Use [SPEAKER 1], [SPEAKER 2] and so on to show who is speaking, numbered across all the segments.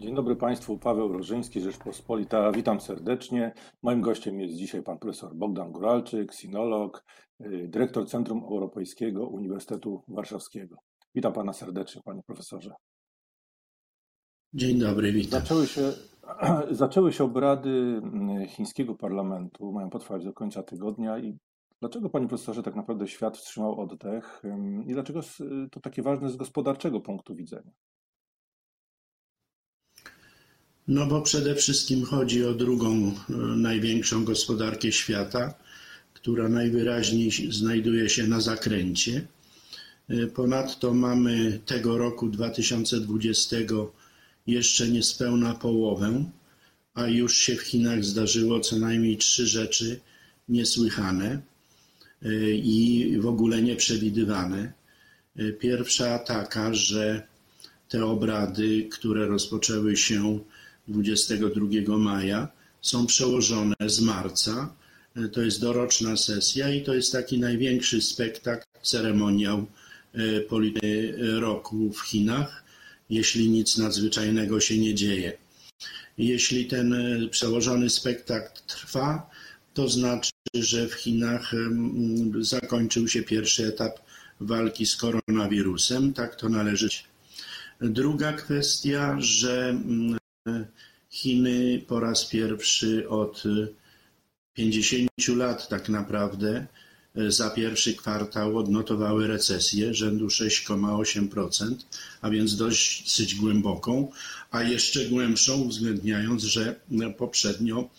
[SPEAKER 1] Dzień dobry Państwu, Paweł Rożyński, Rzeczpospolita. Witam serdecznie. Moim gościem jest dzisiaj pan profesor Bogdan Góralczyk, sinolog, y, dyrektor Centrum Europejskiego Uniwersytetu Warszawskiego. Witam pana serdecznie, panie profesorze.
[SPEAKER 2] Dzień dobry, witam.
[SPEAKER 1] Zaczęły się, zaczęły się obrady mm, chińskiego parlamentu, mają potrwać do końca tygodnia i dlaczego, panie profesorze, tak naprawdę świat wstrzymał oddech i dlaczego to takie ważne z gospodarczego punktu widzenia?
[SPEAKER 2] No bo przede wszystkim chodzi o drugą e, największą gospodarkę świata, która najwyraźniej znajduje się na zakręcie. E, ponadto mamy tego roku 2020 jeszcze niespełna połowę, a już się w Chinach zdarzyło co najmniej trzy rzeczy niesłychane e, i w ogóle nieprzewidywane. Pierwsza taka, że te obrady, które rozpoczęły się 22 maja są przełożone z marca. E, to jest doroczna sesja i to jest taki największy spektakl, ceremoniał e, polityczny roku w Chinach, jeśli nic nadzwyczajnego się nie dzieje. Jeśli ten e, przełożony spektakl trwa, to znaczy, że w Chinach zakończył się pierwszy etap walki z koronawirusem. Tak to należy. Druga kwestia, że Chiny po raz pierwszy od 50 lat tak naprawdę za pierwszy kwartał odnotowały recesję rzędu 6,8%, a więc dosyć głęboką, a jeszcze głębszą, uwzględniając, że poprzednio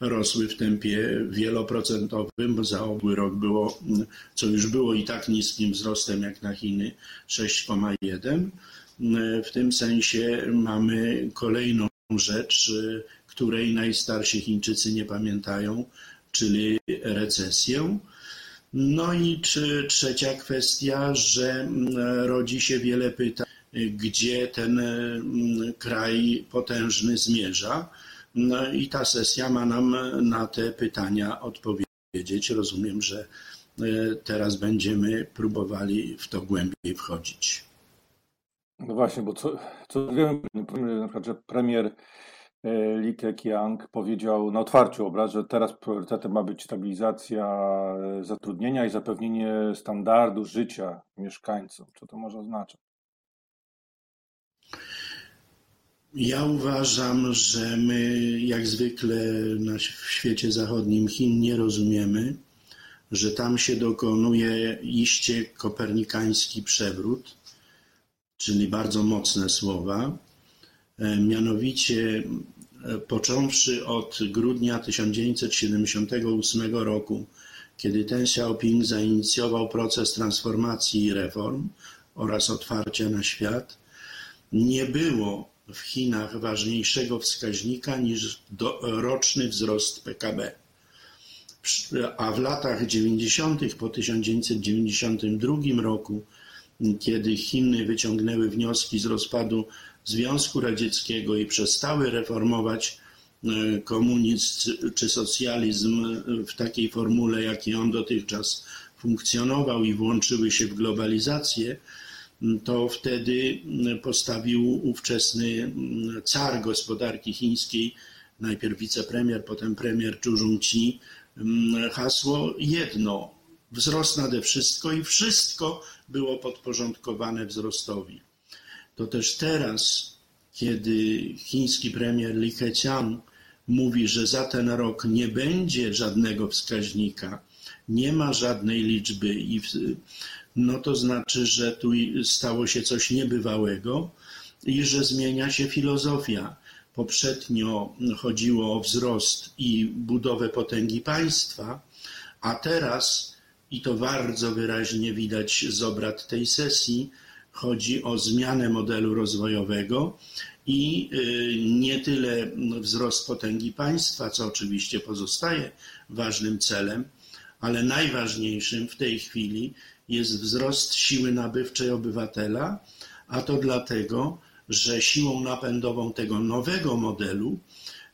[SPEAKER 2] rosły w tempie wieloprocentowym, bo za obły rok było, co już było i tak niskim wzrostem jak na Chiny, 6,1%. W tym sensie mamy kolejną rzecz, której najstarsi Chińczycy nie pamiętają, czyli recesję. No i czy, trzecia kwestia, że mm, rodzi się wiele pytań, gdzie ten mm, kraj potężny zmierza. No i ta sesja ma nam na te pytania odpowiedzieć. Rozumiem, że y, teraz będziemy próbowali w to głębiej wchodzić.
[SPEAKER 1] No właśnie, bo co, co wiemy, na przykład, że premier e, Li Keqiang powiedział na otwarciu obrad, że teraz priorytetem ma być stabilizacja e, zatrudnienia i zapewnienie standardu życia mieszkańcom. Co to może oznaczać?
[SPEAKER 2] Ja uważam, że my, jak zwykle na, w świecie zachodnim Chin, nie rozumiemy, że tam się dokonuje iście kopernikański przewrót czyli bardzo mocne słowa. E, mianowicie, e, począwszy od grudnia 1978 roku, kiedy Ten Xiaoping zainicjował proces transformacji i reform oraz otwarcia na świat, nie było w Chinach ważniejszego wskaźnika niż roczny wzrost PKB. A w latach 90. po 1992 roku kiedy Chiny wyciągnęły wnioski z rozpadu Związku Radzieckiego i przestały reformować e, komunizm czy socjalizm w takiej formule, jakiej on dotychczas funkcjonował i włączyły się w globalizację, to wtedy postawił ówczesny car gospodarki chińskiej, najpierw wicepremier, potem premier Zhu Rongqi, hasło jedno wzrost nade wszystko i wszystko było podporządkowane wzrostowi. To też teraz, kiedy chiński premier Li Keqiang mówi, że za ten rok nie będzie żadnego wskaźnika, nie ma żadnej liczby, i no to znaczy, że tu stało się coś niebywałego i że zmienia się filozofia. Poprzednio chodziło o wzrost i budowę potęgi państwa, a teraz i to bardzo wyraźnie widać z obrad tej sesji, chodzi o zmianę modelu rozwojowego i y, nie tyle wzrost potęgi państwa, co oczywiście pozostaje ważnym celem, ale najważniejszym w tej chwili jest wzrost siły nabywczej obywatela, a to dlatego, że siłą napędową tego nowego modelu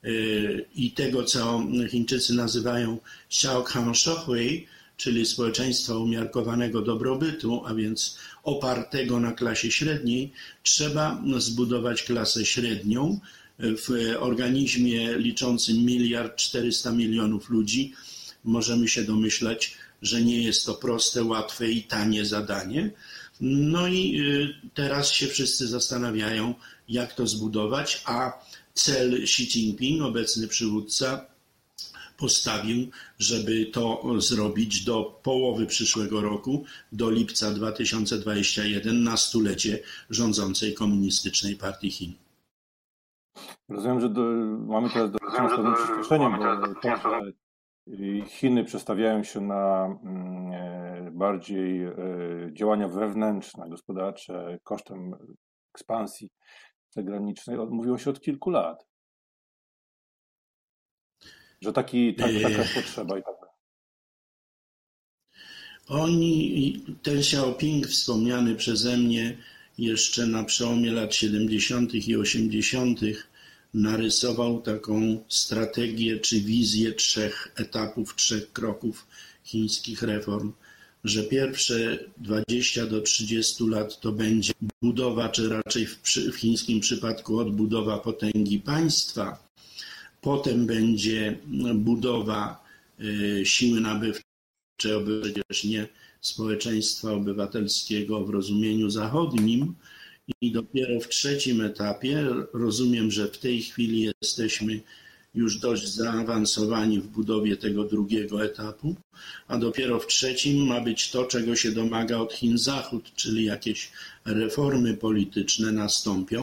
[SPEAKER 2] y, i tego, co Chińczycy nazywają Xiaokan Shohui, czyli społeczeństwa umiarkowanego dobrobytu, a więc opartego na klasie średniej, trzeba zbudować klasę średnią w organizmie liczącym miliard 400 milionów ludzi. Możemy się domyślać, że nie jest to proste, łatwe i tanie zadanie. No i y, teraz się wszyscy zastanawiają, jak to zbudować, a cel Xi Jinping, obecny przywódca, postawił, żeby to zrobić do połowy przyszłego roku, do lipca 2021, na stulecie rządzącej komunistycznej partii Chin.
[SPEAKER 1] Rozumiem, że do, mamy teraz do czynienia z pewnym przyspieszeniem, bo to, że Chiny przestawiają się na mm, e, bardziej e, działania wewnętrzne, gospodarcze kosztem ekspansji zagranicznej, mówiło się od kilku lat. Że taki, tak, taka jest potrzeba i tak dalej.
[SPEAKER 2] Oni, ten Xiaoping wspomniany przeze mnie jeszcze na przełomie lat 70. i 80. narysował taką strategię czy wizję trzech etapów, trzech kroków chińskich reform, że pierwsze 20 do 30 lat to będzie budowa, czy raczej w, w chińskim przypadku odbudowa potęgi państwa, Potem będzie budowa y, siły nabywczej, przecież nie społeczeństwa obywatelskiego w rozumieniu zachodnim. I dopiero w trzecim etapie, rozumiem, że w tej chwili jesteśmy już dość zaawansowani w budowie tego drugiego etapu, a dopiero w trzecim ma być to, czego się domaga od Chin Zachód, czyli jakieś reformy polityczne nastąpią,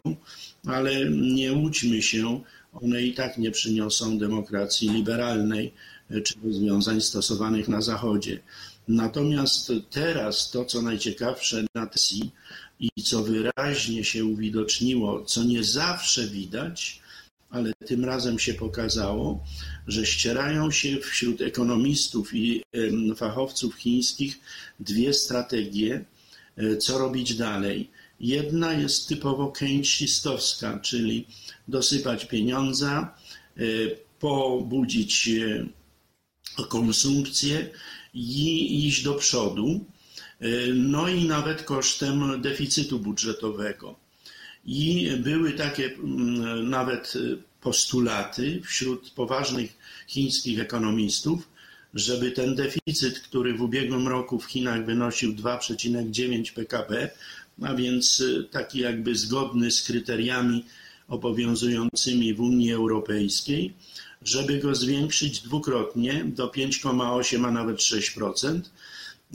[SPEAKER 2] ale nie łudźmy się, one i tak nie przyniosą demokracji liberalnej e, czy rozwiązań stosowanych na Zachodzie. Natomiast teraz to, co najciekawsze na TSI i co wyraźnie się uwidoczniło, co nie zawsze widać, ale tym razem się pokazało, że ścierają się wśród ekonomistów i fachowców chińskich dwie strategie, e, co robić dalej. Jedna jest typowo keynesistowska, czyli dosypać pieniądza, e, pobudzić e, konsumpcję i iść do przodu, e, no i nawet kosztem deficytu budżetowego. I były takie mm, nawet postulaty wśród poważnych chińskich ekonomistów, żeby ten deficyt, który w ubiegłym roku w Chinach wynosił 2,9 PKB, a więc taki jakby zgodny z kryteriami obowiązującymi w Unii Europejskiej, żeby go zwiększyć dwukrotnie do 5,8, a nawet 6%.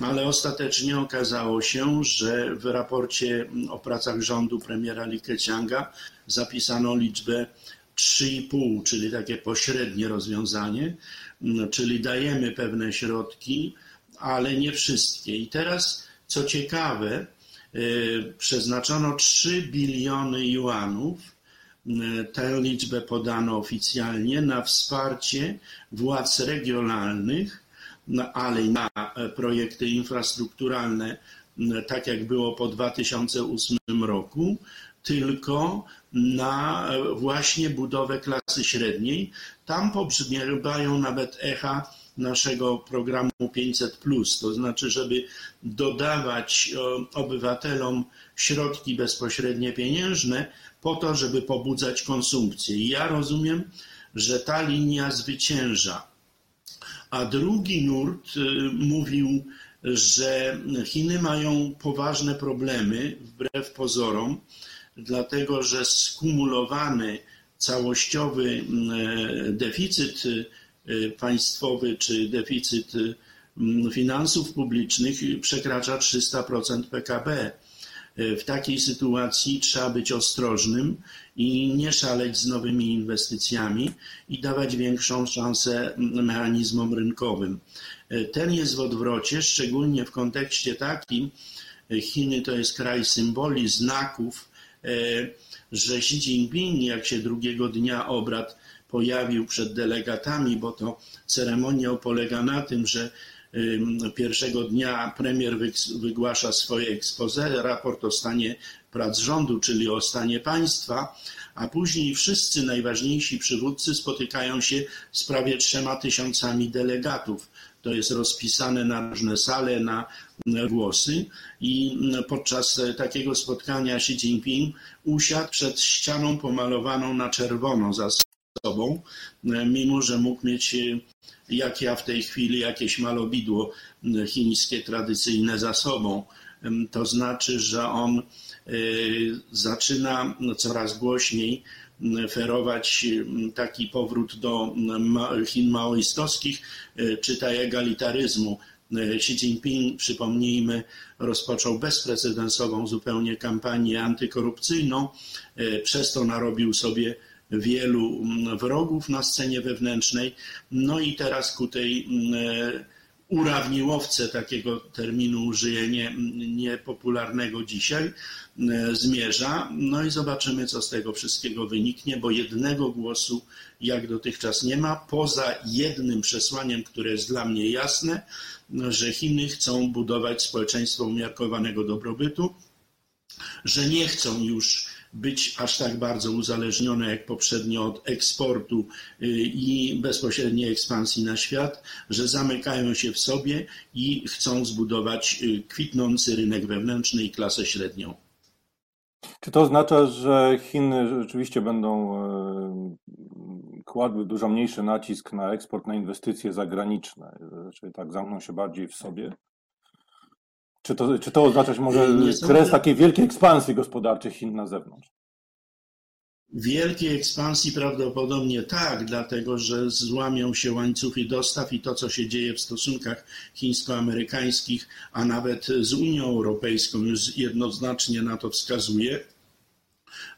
[SPEAKER 2] Ale ostatecznie okazało się, że w raporcie o pracach rządu premiera Li Keqianga zapisano liczbę 3,5, czyli takie pośrednie rozwiązanie, czyli dajemy pewne środki, ale nie wszystkie. I teraz, co ciekawe, y, przeznaczono 3 biliony juanów Tę liczbę podano oficjalnie na wsparcie władz regionalnych, no, ale na projekty infrastrukturalne, tak jak było po 2008 roku, tylko na właśnie budowę klasy średniej. Tam pobrzmiewają nawet echa naszego programu 500, to znaczy, żeby dodawać obywatelom środki bezpośrednie pieniężne, po to, żeby pobudzać konsumpcję. I ja rozumiem, że ta linia zwycięża. A drugi nurt y, mówił, że Chiny mają poważne problemy, wbrew pozorom, dlatego że skumulowany całościowy y, deficyt państwowy czy deficyt finansów publicznych przekracza 300% PKB. W takiej sytuacji trzeba być ostrożnym i nie szaleć z nowymi inwestycjami i dawać większą szansę mechanizmom rynkowym. Ten jest w odwrocie, szczególnie w kontekście takim, Chiny to jest kraj symboli, znaków, e, że Xi Jinping, jak się drugiego dnia obrad pojawił przed delegatami, bo to ceremoniał polega na tym, że Pierwszego dnia premier wygłasza swoje expose, raport o stanie prac rządu, czyli o stanie państwa, a później wszyscy najważniejsi przywódcy spotykają się z prawie trzema tysiącami delegatów. To jest rozpisane na różne sale, na głosy i podczas takiego spotkania Xi Jinping usiadł przed ścianą pomalowaną na czerwono za sobą, mimo że mógł mieć jak ja w tej chwili jakieś malowidło chińskie tradycyjne za sobą. To znaczy, że on y, zaczyna coraz głośniej ferować taki powrót do Chin maoistowskich, y, czytaj egalitaryzmu. Y, Xi Jinping, przypomnijmy, rozpoczął bezprecedensową zupełnie kampanię antykorupcyjną, przez to narobił sobie wielu wrogów na scenie wewnętrznej. No i teraz ku tej urawniłowce takiego terminu użyję nie, niepopularnego dzisiaj, e, zmierza. No i zobaczymy, co z tego wszystkiego wyniknie, bo jednego głosu jak dotychczas nie ma, poza jednym przesłaniem, które jest dla mnie jasne, że Chiny chcą budować społeczeństwo umiarkowanego dobrobytu, że nie chcą już być aż tak bardzo uzależnione jak poprzednio od eksportu y, i bezpośredniej ekspansji na świat, że zamykają się w sobie i chcą zbudować y, kwitnący rynek wewnętrzny i klasę średnią.
[SPEAKER 1] Czy to oznacza, że Chiny rzeczywiście będą y, kładły dużo mniejszy nacisk na eksport, na inwestycje zagraniczne, czyli tak zamkną się bardziej w sobie? Czy to, czy to oznaczać może kres takiej wielkiej ekspansji gospodarczej Chin na zewnątrz?
[SPEAKER 2] Wielkiej ekspansji prawdopodobnie tak, dlatego że złamią się łańcuchy dostaw i to, co się dzieje w stosunkach chińsko-amerykańskich, a nawet z Unią Europejską już jednoznacznie na to wskazuje,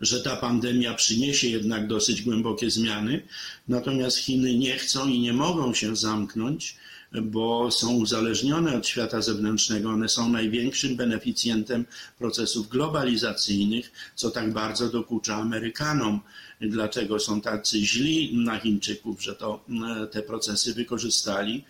[SPEAKER 2] że ta pandemia przyniesie jednak dosyć głębokie zmiany. Natomiast Chiny nie chcą i nie mogą się zamknąć bo są uzależnione od świata zewnętrznego. One są największym beneficjentem procesów globalizacyjnych, co tak bardzo dokucza Amerykanom. Dlaczego są tacy źli na Chińczyków, że to, e, te procesy wykorzystali.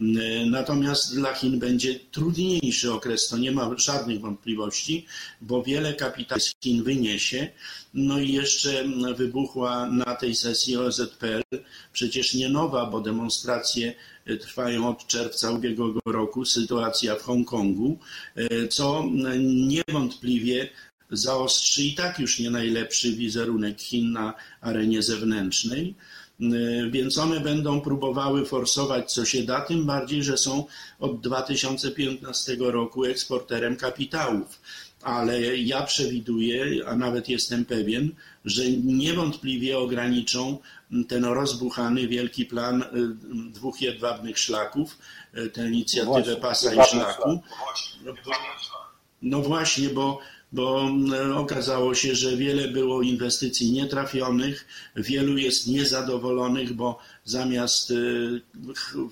[SPEAKER 2] E, natomiast dla Chin będzie trudniejszy okres, to nie ma żadnych wątpliwości, bo wiele kapitału z Chin wyniesie. No i jeszcze wybuchła na tej sesji OZPL przecież nie nowa, bo demonstracje trwają od czerwca ubiegłego roku, sytuacja w Hongkongu, e, co niewątpliwie zaostrzy i tak już nie najlepszy wizerunek Chin na arenie zewnętrznej. E, więc one będą próbowały forsować co się da, tym bardziej, że są od 2015 roku eksporterem kapitałów. Ale ja przewiduję, a nawet jestem pewien, że niewątpliwie ograniczą ten rozbuchany wielki plan y, dwóch jedwabnych szlaków, y, tę inicjatywę no pasa i szlaku. No właśnie, bo, bo y, okazało się, że wiele było inwestycji nietrafionych, wielu jest niezadowolonych, bo zamiast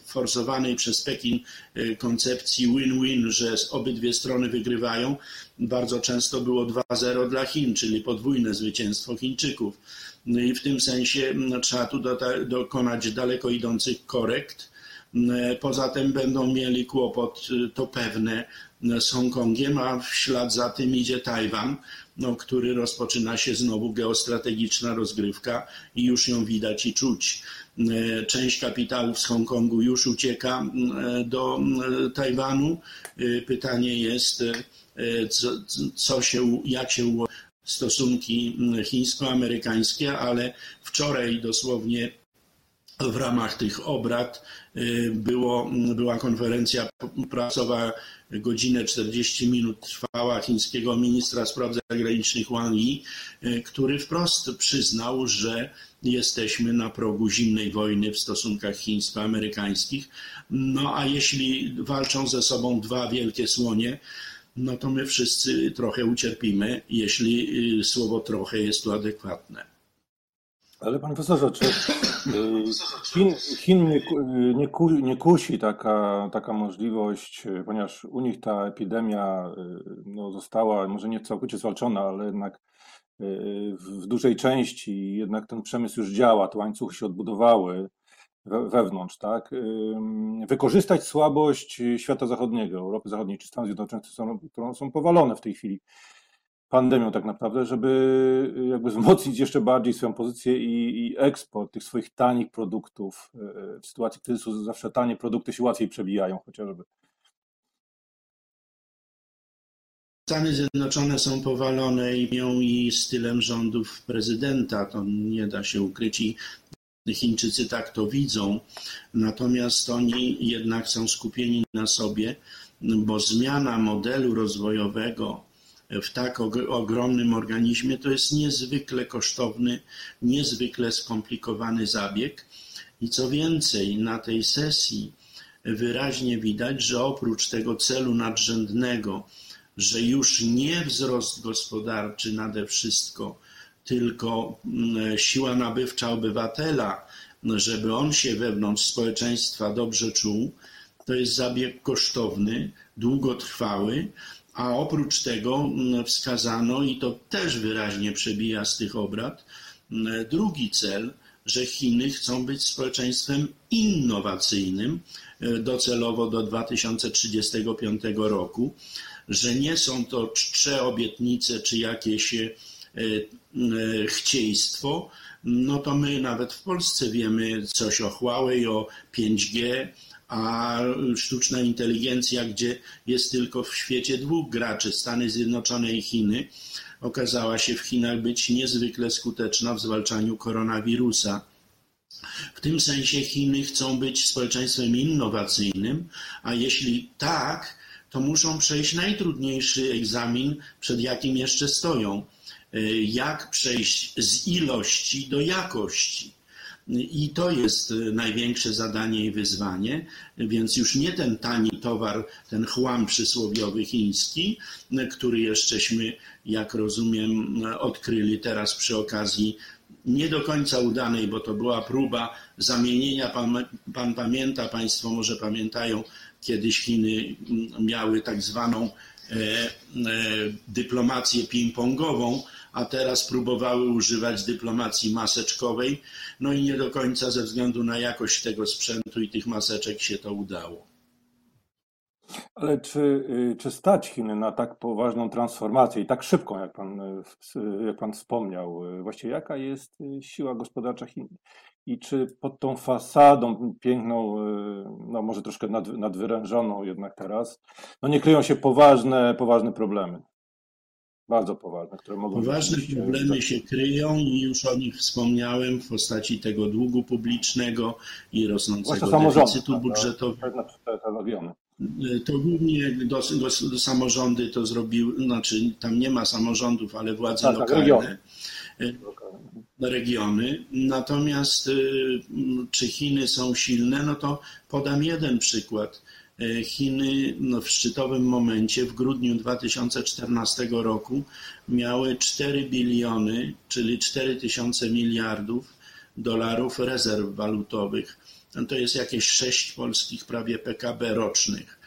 [SPEAKER 2] forsowanej przez Pekin koncepcji win-win, że obydwie strony wygrywają, bardzo często było 2-0 dla Chin, czyli podwójne zwycięstwo Chińczyków. No i w tym sensie trzeba tu dokonać daleko idących korekt. E, poza tym będą mieli kłopot, e, to pewne, e, z Hongkongiem, a w ślad za tym idzie Tajwan, no, który rozpoczyna się znowu geostrategiczna rozgrywka i już ją widać i czuć. Część kapitałów z Hongkongu już ucieka do Tajwanu. Pytanie jest, co, co się, jak się stosunki mm, chińsko-amerykańskie, ale wczoraj dosłownie w ramach tych obrad y, było, mm, była konferencja prasowa, godzinę 40 minut trwała chińskiego ministra spraw zagranicznych Wang Yi, y, który wprost przyznał, że jesteśmy na progu zimnej wojny w stosunkach chińsko-amerykańskich. No a jeśli walczą ze sobą dwa wielkie słonie, no to my wszyscy trochę ucierpimy, jeśli y, słowo trochę jest tu adekwatne.
[SPEAKER 1] Ale panie profesorze, czy y, Chin, Chin nie, nie, nie kusi taka, taka możliwość, ponieważ u nich ta epidemia y, no, została może nie całkowicie zwalczona, ale jednak w dużej części jednak ten przemysł już działa, te łańcuchy się odbudowały wewnątrz, tak? Wykorzystać słabość świata zachodniego, Europy Zachodniej czy Stanów Zjednoczonych, które są powalone w tej chwili. Pandemią tak naprawdę, żeby jakby wzmocnić jeszcze bardziej swoją pozycję i, i eksport tych swoich tanich produktów. W sytuacji kryzysu zawsze tanie produkty się łatwiej przebijają chociażby.
[SPEAKER 2] Stany Zjednoczone są powalone imią i stylem rządów prezydenta, to nie da się ukryć i Chińczycy tak to widzą, natomiast oni jednak są skupieni na sobie, bo zmiana modelu rozwojowego w tak ogromnym organizmie to jest niezwykle kosztowny, niezwykle skomplikowany zabieg. I co więcej, na tej sesji wyraźnie widać, że oprócz tego celu nadrzędnego, że już nie wzrost gospodarczy nade wszystko, tylko mm, siła nabywcza obywatela, żeby on się wewnątrz społeczeństwa dobrze czuł, to jest zabieg kosztowny, długotrwały, a oprócz tego mm, wskazano, i to też wyraźnie przebija z tych obrad, mm, drugi cel, że Chiny chcą być społeczeństwem innowacyjnym e, docelowo do 2035 roku, że nie są to czcze obietnice czy jakieś e, e, chcieństwo, no to my nawet w Polsce wiemy coś o Huawei, o 5G, a sztuczna inteligencja, gdzie jest tylko w świecie dwóch graczy, Stany Zjednoczone i Chiny, okazała się w Chinach być niezwykle skuteczna w zwalczaniu koronawirusa. W tym sensie Chiny chcą być społeczeństwem innowacyjnym, a jeśli tak, to muszą przejść najtrudniejszy egzamin, przed jakim jeszcze stoją. Jak przejść z ilości do jakości. I to jest największe zadanie i wyzwanie, więc już nie ten tani towar, ten chłam przysłowiowy chiński, który jeszcześmy, jak rozumiem, odkryli teraz przy okazji nie do końca udanej, bo to była próba zamienienia, pan, pan pamięta, Państwo może pamiętają, kiedyś Chiny miały tak zwaną e, e, dyplomację ping-pongową, a teraz próbowały używać dyplomacji maseczkowej, no i nie do końca ze względu na jakość tego sprzętu i tych maseczek się to udało.
[SPEAKER 1] Ale czy, y, czy stać Chiny na tak poważną transformację i tak szybką, jak pan, y, jak pan wspomniał? Y, właściwie jaka jest siła gospodarcza Chin? I czy pod tą fasadą piękną, no może troszkę nad, nadwyrężoną jednak teraz, no nie kryją się poważne, poważne problemy? Bardzo poważne, które mogą
[SPEAKER 2] Poważne być, problemy się kryją i już o nich wspomniałem w postaci tego długu publicznego i rosnącego deficytu budżetowego. To głównie do, do, do samorządy to zrobiły, znaczy tam nie ma samorządów, ale władze tak, tak lokalne, regiony. regiony. Natomiast y, czy Chiny są silne, no to podam jeden przykład. E, Chiny no, w szczytowym momencie w grudniu 2014 roku miały 4 biliony, czyli 4 tysiące miliardów dolarów rezerw walutowych. No, to jest jakieś 6 polskich prawie PKB rocznych.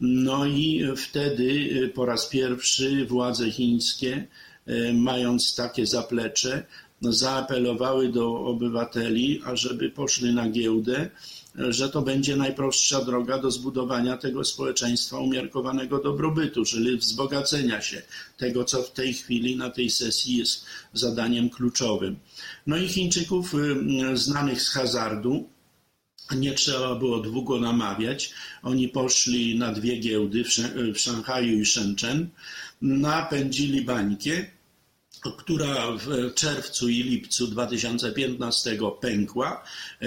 [SPEAKER 2] No i wtedy e, po raz pierwszy władze chińskie, e, mając takie zaplecze, zaapelowały do obywateli, ażeby poszli na giełdę że to będzie najprostsza droga do zbudowania tego społeczeństwa umiarkowanego dobrobytu, czyli wzbogacenia się tego, co w tej chwili na tej sesji jest zadaniem kluczowym. No i Chińczyków y, znanych z hazardu, nie trzeba było długo namawiać. Oni poszli na dwie giełdy w Szanghaju i Shenzhen, napędzili bańkę która w czerwcu i lipcu 2015 pękła. E,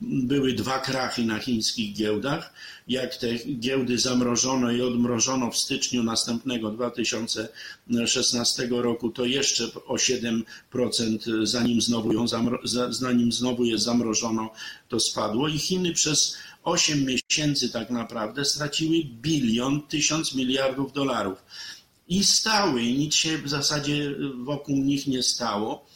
[SPEAKER 2] były dwa krachy na chińskich giełdach. Jak te giełdy zamrożono i odmrożono w styczniu następnego 2016 roku, to jeszcze o 7%, zanim znowu, ją zanim znowu je zamrożono, to spadło. I Chiny przez 8 miesięcy tak naprawdę straciły bilion, tysiąc miliardów dolarów i stały, i nic się w zasadzie wokół nich nie stało,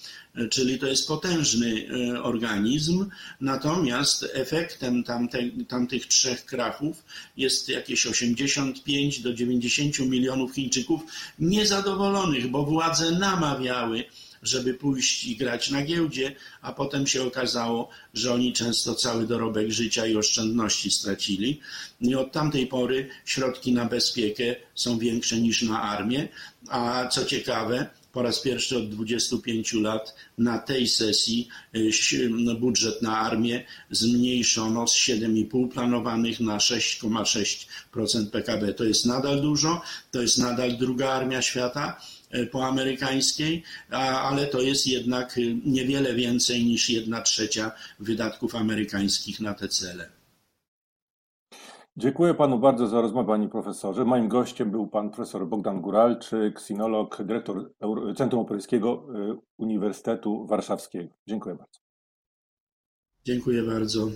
[SPEAKER 2] czyli to jest potężny e, organizm, natomiast efektem tamte, tamtych trzech krachów jest jakieś 85 do 90 milionów Chińczyków niezadowolonych, bo władze namawiały, żeby pójść i grać na giełdzie, a potem się okazało, że oni często cały dorobek życia i oszczędności stracili. I od tamtej pory środki na bezpiekę są większe niż na armię, a co ciekawe, po raz pierwszy od 25 lat na tej sesji y, no, budżet na armię zmniejszono z 7,5 planowanych na 6,6% PKB. To jest nadal dużo, to jest nadal druga armia świata y, po amerykańskiej, ale to jest jednak y, niewiele więcej niż jedna trzecia wydatków amerykańskich na te cele.
[SPEAKER 1] Dziękuję panu bardzo za rozmowę, panie profesorze. Moim gościem był pan profesor Bogdan Guralczyk, sinolog, dyrektor Centrum Europejskiego y, Uniwersytetu Warszawskiego. Dziękuję bardzo.
[SPEAKER 2] Dziękuję bardzo.